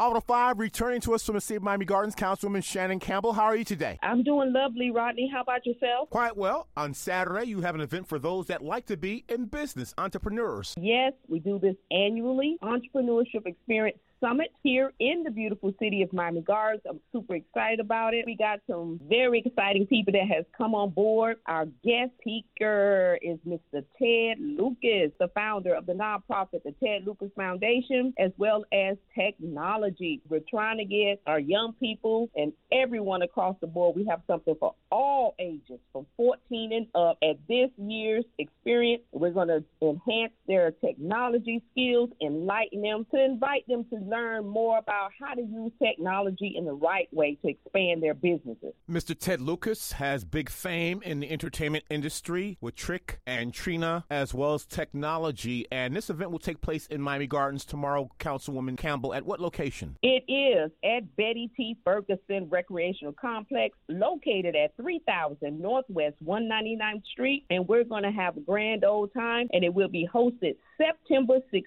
Auto 5, returning to us from the City of Miami Gardens, Councilwoman Shannon Campbell. How are you today? I'm doing lovely, Rodney. How about yourself? Quite well. On Saturday, you have an event for those that like to be in business, entrepreneurs. Yes, we do this annually. Entrepreneurship Experience Summit here in the beautiful city of Miami Gardens. I'm super excited about it. We got some very exciting people that has come on board. Our guest speaker is Mr. Ted Lucas, the founder of the nonprofit, the Ted Lucas Foundation, as well as technology. We're trying to get our young people and everyone across the board. We have something for all ages from 14 and up at this year's experience. We're going to enhance their technology skills, enlighten them, to invite them to learn more about how to use technology in the right way to expand their businesses. Mr. Ted Lucas has big fame in the entertainment industry with Trick and Trina, as well as technology. And this event will take place in Miami Gardens tomorrow, Councilwoman Campbell. At what location? It is at Betty T. Ferguson Recreational Complex, located at 3000 Northwest 199th Street. And we're going to have a grand old time, and it will be hosted September 16th,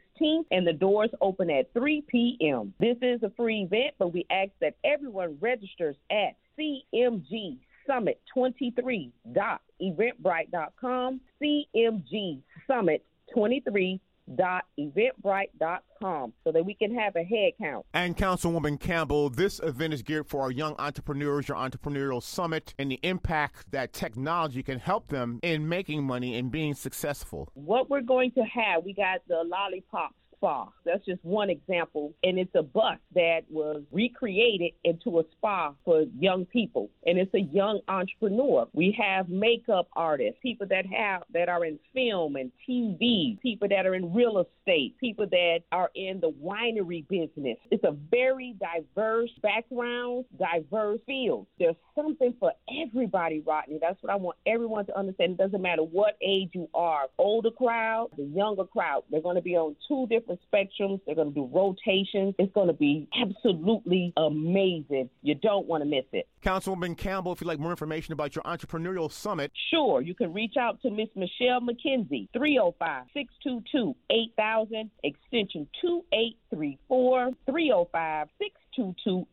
and the doors open at 3 p.m. This is a free event, but we ask that everyone registers at CMG Summit 23.eventbrite.com, CMG Summit 23 eventbrite.com so that we can have a head count. And Councilwoman Campbell, this event is geared for our young entrepreneurs, your entrepreneurial summit, and the impact that technology can help them in making money and being successful. What we're going to have, we got the lollipop spa. That's just one example. And it's a bus that was recreated into a spa for young people. And it's a young entrepreneur. We have makeup artists, people that have that are in film and TV, people that are in real estate, people that are in the winery business. It's a very diverse background, diverse field. There's something for everybody, Rodney. That's what I want everyone to understand. It doesn't matter what age you are. Older crowd, the younger crowd. They're going to be on two different different spectrums. They're going to do rotations. It's going to be absolutely amazing. You don't want to miss it. Councilwoman Campbell, if you'd like more information about your entrepreneurial summit, sure. You can reach out to Miss Michelle McKenzie, 305 622 8000, extension 2834, 305 622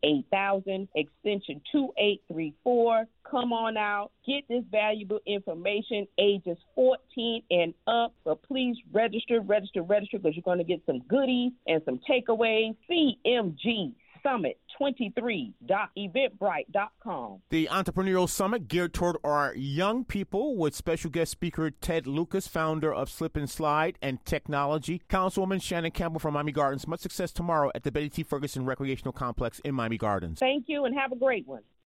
8000, extension 2834. Come on out, get this valuable information, ages 14 and up. But please register, register, register because you're going to get some goodies and some takeaways. CMG summit23.eventbrite.com. The Entrepreneurial Summit geared toward our young people with special guest speaker Ted Lucas, founder of Slip and Slide and Technology. Councilwoman Shannon Campbell from Miami Gardens. Much success tomorrow at the Betty T. Ferguson Recreational Complex in Miami Gardens. Thank you and have a great one.